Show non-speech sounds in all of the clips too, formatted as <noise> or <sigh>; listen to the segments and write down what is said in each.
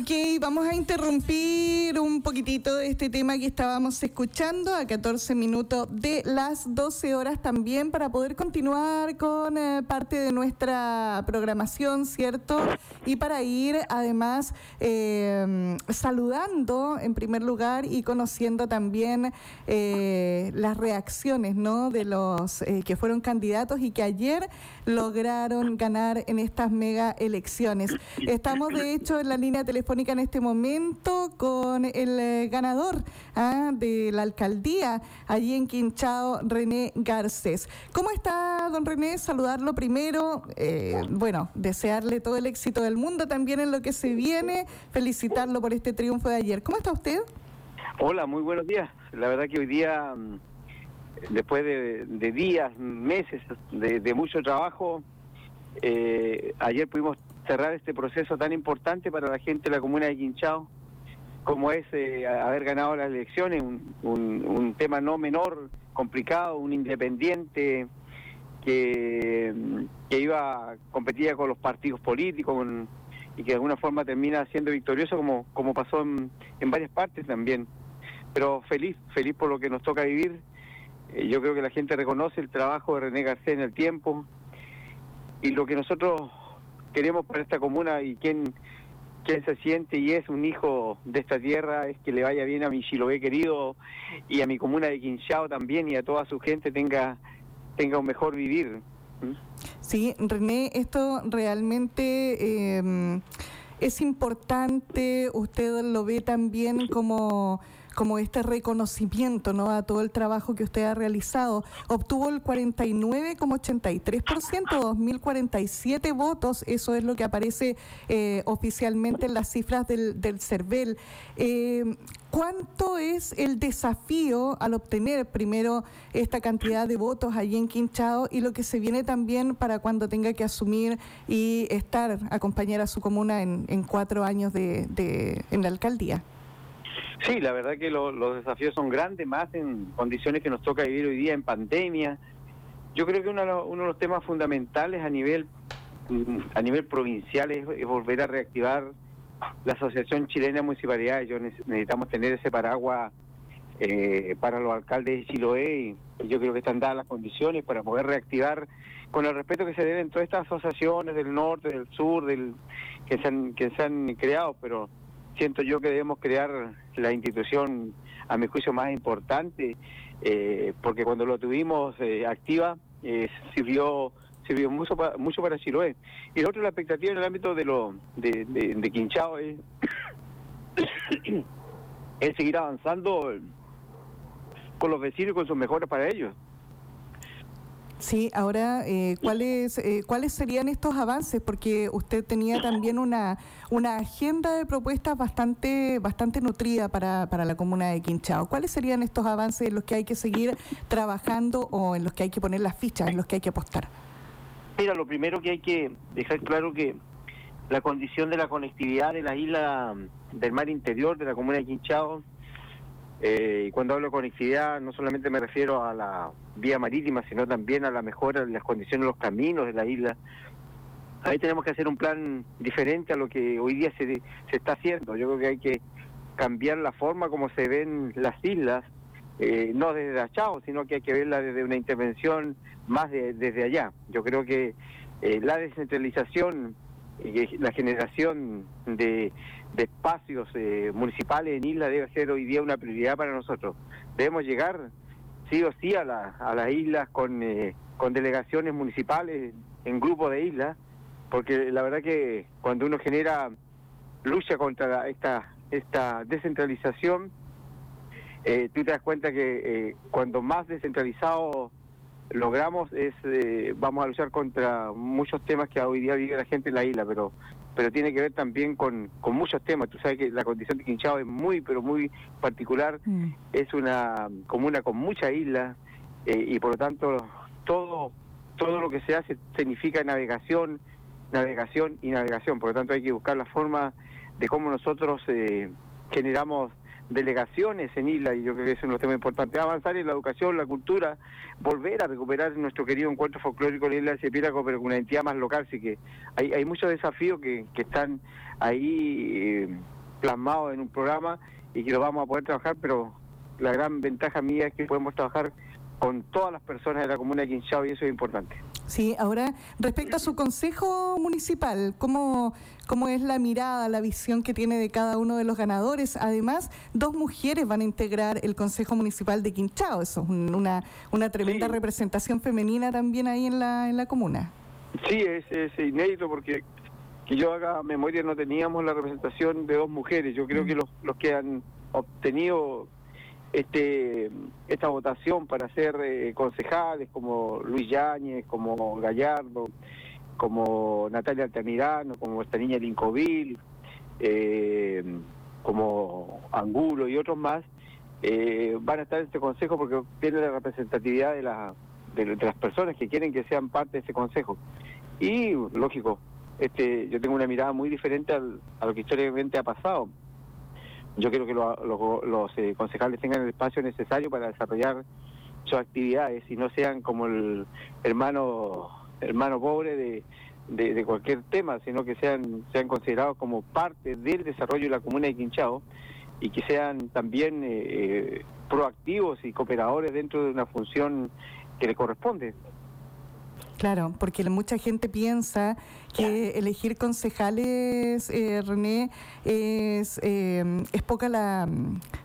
Ok, vamos a interrumpir un poquitito este tema que estábamos escuchando a 14 minutos de las 12 horas también para poder continuar con eh, parte de nuestra programación, ¿cierto? Y para ir además eh, saludando en primer lugar y conociendo también eh, las reacciones, ¿no? De los que fueron candidatos y que ayer lograron ganar en estas mega elecciones. Estamos de hecho en la línea telefónica en este momento con el eh, ganador ah, de la alcaldía allí en Quinchao, René Garcés. ¿Cómo está, don René? Saludarlo primero. Eh, bueno, desearle todo el éxito del mundo también en lo que se viene. Felicitarlo por este triunfo de ayer. ¿Cómo está usted? Hola, muy buenos días. La verdad que hoy día, mm, después de, días, meses de, mucho trabajo, eh, ayer pudimos cerrar este proceso tan importante para la gente de la comuna de Quinchao, como es eh, haber ganado las elecciones, un, un, tema no menor, complicado, un independiente que, que iba competía con los partidos políticos y que de alguna forma termina siendo victorioso como, como pasó en, varias partes también. Pero feliz, feliz por lo que nos toca vivir. Eh, yo creo que la gente reconoce el trabajo de René García en el tiempo y lo que nosotros queremos para esta comuna y quien, quien se siente y es un hijo de esta tierra es que le vaya bien a mi Chiloé querido y a mi comuna de Quinchao también y a toda su gente tenga, tenga un mejor vivir. ¿Mm? Sí, René, esto realmente eh, es importante, usted lo ve también como como este reconocimiento ¿no? a todo el trabajo que usted ha realizado. Obtuvo el 49,83%, 2.047 votos, eso es lo que aparece eh, oficialmente en las cifras del, del CERVEL. Eh, ¿Cuánto es el desafío al obtener primero esta cantidad de votos allí en Quinchao y lo que se viene también para cuando tenga que asumir y estar, acompañar a su comuna en, cuatro años de, en la alcaldía? Sí, la verdad que los desafíos son grandes, más en condiciones que nos toca vivir hoy día en pandemia. Yo creo que uno de los, temas fundamentales a nivel mm, a nivel provincial es, volver a reactivar la Asociación Chilena de Municipalidades. Yo necesitamos tener ese paraguas eh, para los alcaldes de Chiloé y yo creo que están dadas las condiciones para poder reactivar con el respeto que se deben todas estas asociaciones del norte, del sur, del que se han, que se han creado, pero siento yo que debemos crear la institución, a mi juicio, más importante, eh, porque cuando lo tuvimos eh, activa, eh, sirvió sirvió mucho para, mucho para Chiloé. Y el otro, la expectativa en el ámbito de lo de, Quinchao es, <coughs> es seguir avanzando con los vecinos y con sus mejoras para ellos. Sí, ahora, eh, ¿cuáles, eh, ¿cuáles serían estos avances? Porque usted tenía también una, una agenda de propuestas bastante, bastante nutrida para, para la comuna de Quinchao. ¿Cuáles serían estos avances en los que hay que seguir trabajando o en los que hay que poner las fichas, en los que hay que apostar? Mira, lo primero que hay que dejar claro que la condición de la conectividad de la isla del mar interior de la comuna de Quinchao eh, y cuando hablo de conectividad, no solamente me refiero a la vía marítima, sino también a la mejora de las condiciones de los caminos de la isla. Ahí tenemos que hacer un plan diferente a lo que hoy día se, se está haciendo. Yo creo que hay que cambiar la forma como se ven las islas, eh, no desde Achao, sino que hay que verla desde una intervención más desde allá. Yo creo que eh, la descentralización y la generación de, espacios eh, municipales en isla debe ser hoy día una prioridad para nosotros. Debemos llegar sí o sí a, la, a las islas con, eh, con delegaciones municipales en grupos de islas, porque la verdad que cuando uno genera lucha contra esta, esta descentralización, eh, tú te das cuenta que cuando más descentralizado logramos es, eh, vamos a luchar contra muchos temas que hoy día vive la gente en la isla, pero pero tiene que ver también con, con muchos temas. Tú sabes que la condición de Quinchao es muy, pero muy particular. Mm. Es una comuna con muchas islas eh, y por lo tanto todo, todo lo que se hace significa navegación, navegación y navegación. Por lo tanto hay que buscar la forma de cómo nosotros eh, generamos delegaciones en Isla, y yo creo que es un tema importante, avanzar en la educación, la cultura, volver a recuperar nuestro querido encuentro folclórico en la Isla de Cepíraco, pero con una entidad más local, así que hay, muchos desafíos que, que están ahí eh, plasmados en un programa y que lo vamos a poder trabajar, pero la gran ventaja mía es que podemos trabajar con todas las personas de la comuna de Quinchao y eso es importante. Sí, ahora respecto a su consejo municipal, ¿cómo, ¿cómo es la mirada, la visión que tiene de cada uno de los ganadores? Además, dos mujeres van a integrar el consejo municipal de Quinchao, eso es una, una tremenda representación femenina también ahí en la, en la comuna. Sí, es, es inédito porque que yo haga memoria no teníamos la representación de dos mujeres, yo creo que los, los que han obtenido este esta votación para ser eh, concejales como Luis Yáñez, como Gallardo, como Natalia Altamirano, como esta niña Lincovil, eh, como Angulo y otros más, eh, van a estar en este consejo porque tiene la representatividad de, la, de, las personas que quieren que sean parte de ese consejo. Y, lógico, este, yo tengo una mirada muy diferente a lo que históricamente ha pasado yo quiero que los eh, concejales tengan el espacio necesario para desarrollar sus actividades y no sean como el hermano hermano pobre de, de, cualquier tema, sino que sean sean considerados como parte del desarrollo de la comuna de Quinchao y que sean también eh, eh, proactivos y cooperadores dentro de una función que le corresponde. Claro, porque mucha gente piensa que elegir concejales, eh, René, es, eh, es poca, la,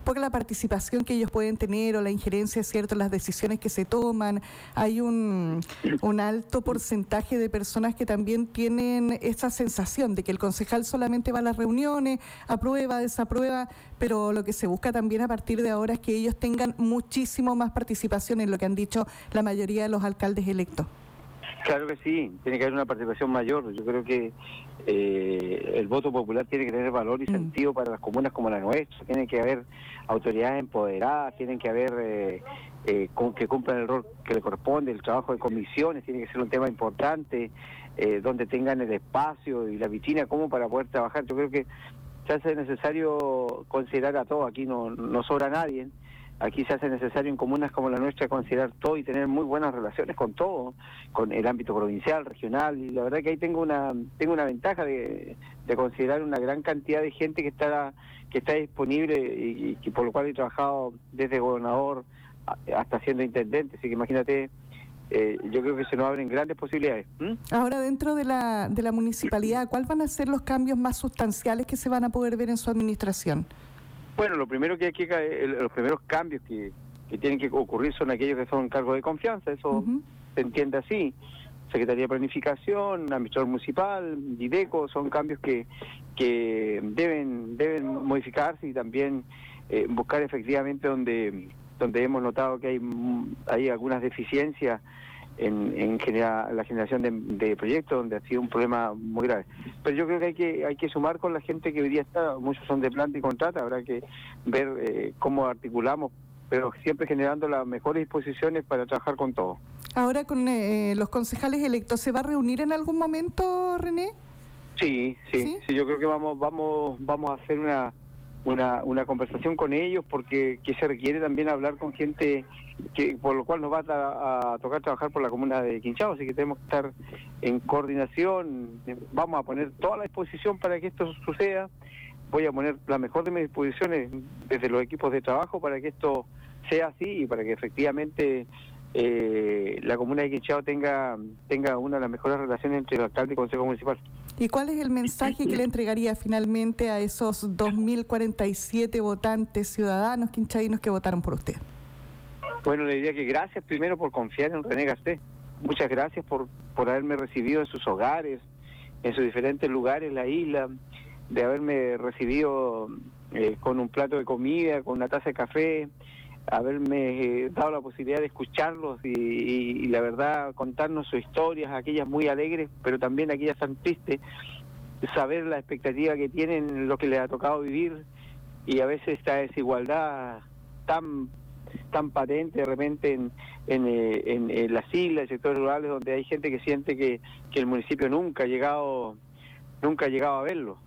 poca la participación que ellos pueden tener o la injerencia, ¿cierto?, las decisiones que se toman. Hay un, un alto porcentaje de personas que también tienen esa sensación de que el concejal solamente va a las reuniones, aprueba, desaprueba, pero lo que se busca también a partir de ahora es que ellos tengan muchísimo más participación en lo que han dicho la mayoría de los alcaldes electos. Claro que sí, tiene que haber una participación mayor. Yo creo que eh, el voto popular tiene que tener valor y mm. sentido para las comunas como la nuestra. Tiene que haber autoridades empoderadas, tienen que haber eh, eh, que cumplan el rol que le corresponde, el trabajo de comisiones tiene que ser un tema importante, donde tengan el espacio y la vitrina como para poder trabajar. Yo creo que se hace necesario considerar a todos, aquí no, no sobra nadie. Aquí se hace necesario en comunas como la nuestra considerar todo y tener muy buenas relaciones con todo, con el ámbito provincial, regional, y la verdad que ahí tengo una tengo una ventaja de, considerar una gran cantidad de gente que está que está disponible y, y, por lo cual he trabajado desde gobernador hasta siendo intendente, así que imagínate eh, yo creo que se nos abren grandes posibilidades. Ahora, dentro de la, de la municipalidad, ¿cuáles van a ser los cambios más sustanciales que se van a poder ver en su administración? Bueno, lo primero que hay que los primeros cambios que, tienen que ocurrir son aquellos que son cargos de confianza, eso se entiende así. Secretaría de Planificación, Administrador Municipal, IDECO, son cambios que, que deben, deben modificarse y también eh, buscar efectivamente donde, donde hemos notado que hay, hay algunas deficiencias en, en generar, la generación de, proyectos donde ha sido un problema muy grave. Pero yo creo que hay que hay que sumar con la gente que hoy día está, muchos son de planta y contrata, habrá que ver eh, cómo articulamos, pero siempre generando las mejores disposiciones para trabajar con todo. Ahora con eh, los concejales electos, ¿se va a reunir en algún momento, René? Sí, sí, sí, yo creo que vamos vamos vamos a hacer una una, una conversación con ellos porque que se requiere también hablar con gente que por lo cual nos va a, tocar trabajar por la comuna de Quinchao, así que tenemos que estar en coordinación, vamos a poner toda la disposición para que esto suceda, voy a poner la mejor de mis disposiciones desde los equipos de trabajo para que esto sea así y para que efectivamente eh, la comuna de Quinchao tenga, tenga una de las mejores relaciones entre el alcalde y el consejo municipal. ¿Y cuál es el mensaje que le entregaría finalmente a esos 2.047 votantes ciudadanos quinchadinos que votaron por usted? Bueno, le diría que gracias primero por confiar en René Gasté. Muchas gracias por, por haberme recibido en sus hogares, en sus diferentes lugares la isla, de haberme recibido eh, con un plato de comida, con una taza de café, haberme eh, dado la posibilidad de escucharlos y, la verdad contarnos sus historias, aquellas muy alegres, pero también aquellas tan tristes, saber la expectativa que tienen, lo que les ha tocado vivir y a veces esta desigualdad tan tan patente de repente en, en, eh, las islas, en sectores rurales, donde hay gente que siente que, que el municipio nunca ha llegado nunca ha llegado a verlo.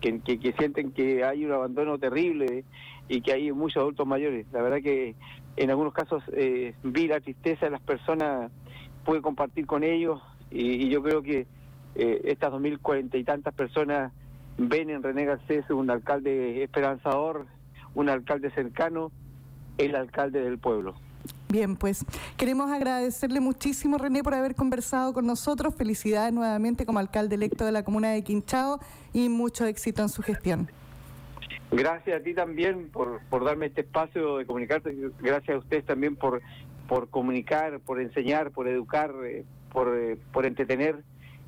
que, que, sienten que hay un abandono terrible y que hay muchos adultos mayores. La verdad que en algunos casos eh, vi la tristeza de las personas, pude compartir con ellos y, yo creo que eh, estas dos mil cuarenta y tantas personas ven en René Garcés un alcalde esperanzador, un alcalde cercano, el alcalde del pueblo. Bien, pues queremos agradecerle muchísimo, René, por haber conversado con nosotros. Felicidades nuevamente como alcalde electo de la comuna de Quinchao y mucho éxito en su gestión. Gracias a ti también por, por darme este espacio de comunicarte. Gracias a ustedes también por, por comunicar, por enseñar, por educar, eh, por, eh, por entretener.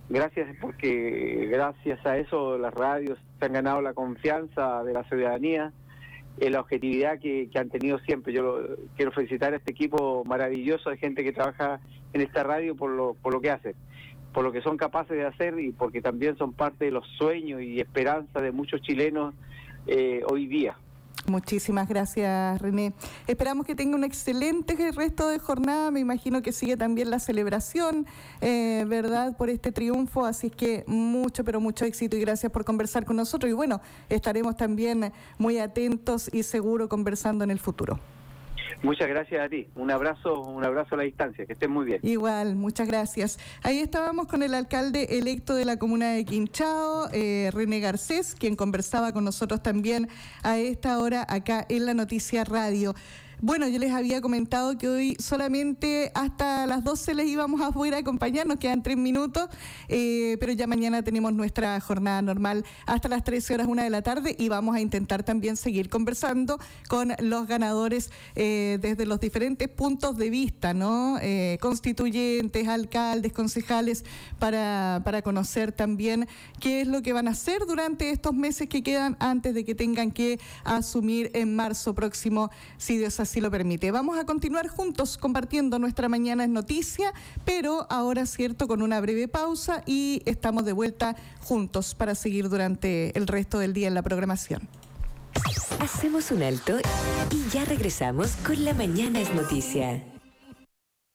Gracias porque gracias a eso las radios se han ganado la confianza de la ciudadanía la objetividad que, han tenido siempre. Yo quiero felicitar a este equipo maravilloso de gente que trabaja en esta radio por lo, por lo que hace, por lo que son capaces de hacer y porque también son parte de los sueños y esperanzas de muchos chilenos eh, hoy día. Muchísimas gracias, René. Esperamos que tenga un excelente resto de jornada. Me imagino que sigue también la celebración, eh, ¿verdad?, por este triunfo. Así que mucho, pero mucho éxito y gracias por conversar con nosotros. Y bueno, estaremos también muy atentos y seguro conversando en el futuro. Muchas gracias a ti. Un abrazo, un abrazo a la distancia. Que estén muy bien. Igual, muchas gracias. Ahí estábamos con el alcalde electo de la comuna de Quinchao, eh, René Garcés, quien conversaba con nosotros también a esta hora acá en la Noticia Radio. Bueno, yo les había comentado que hoy solamente hasta las 12 les íbamos a poder acompañar, nos quedan tres minutos, eh, pero ya mañana tenemos nuestra jornada normal hasta las 13 horas, una de la tarde, y vamos a intentar también seguir conversando con los ganadores eh, desde los diferentes puntos de vista, ¿no? Eh, constituyentes, alcaldes, concejales, para, para conocer también qué es lo que van a hacer durante estos meses que quedan antes de que tengan que asumir en marzo próximo, si Dios así lo permite. Vamos a continuar juntos compartiendo nuestra mañana en noticia, pero ahora cierto con una breve pausa y estamos de vuelta juntos para seguir durante el resto del día en la programación. Hacemos un alto y ya regresamos con la mañana es noticia.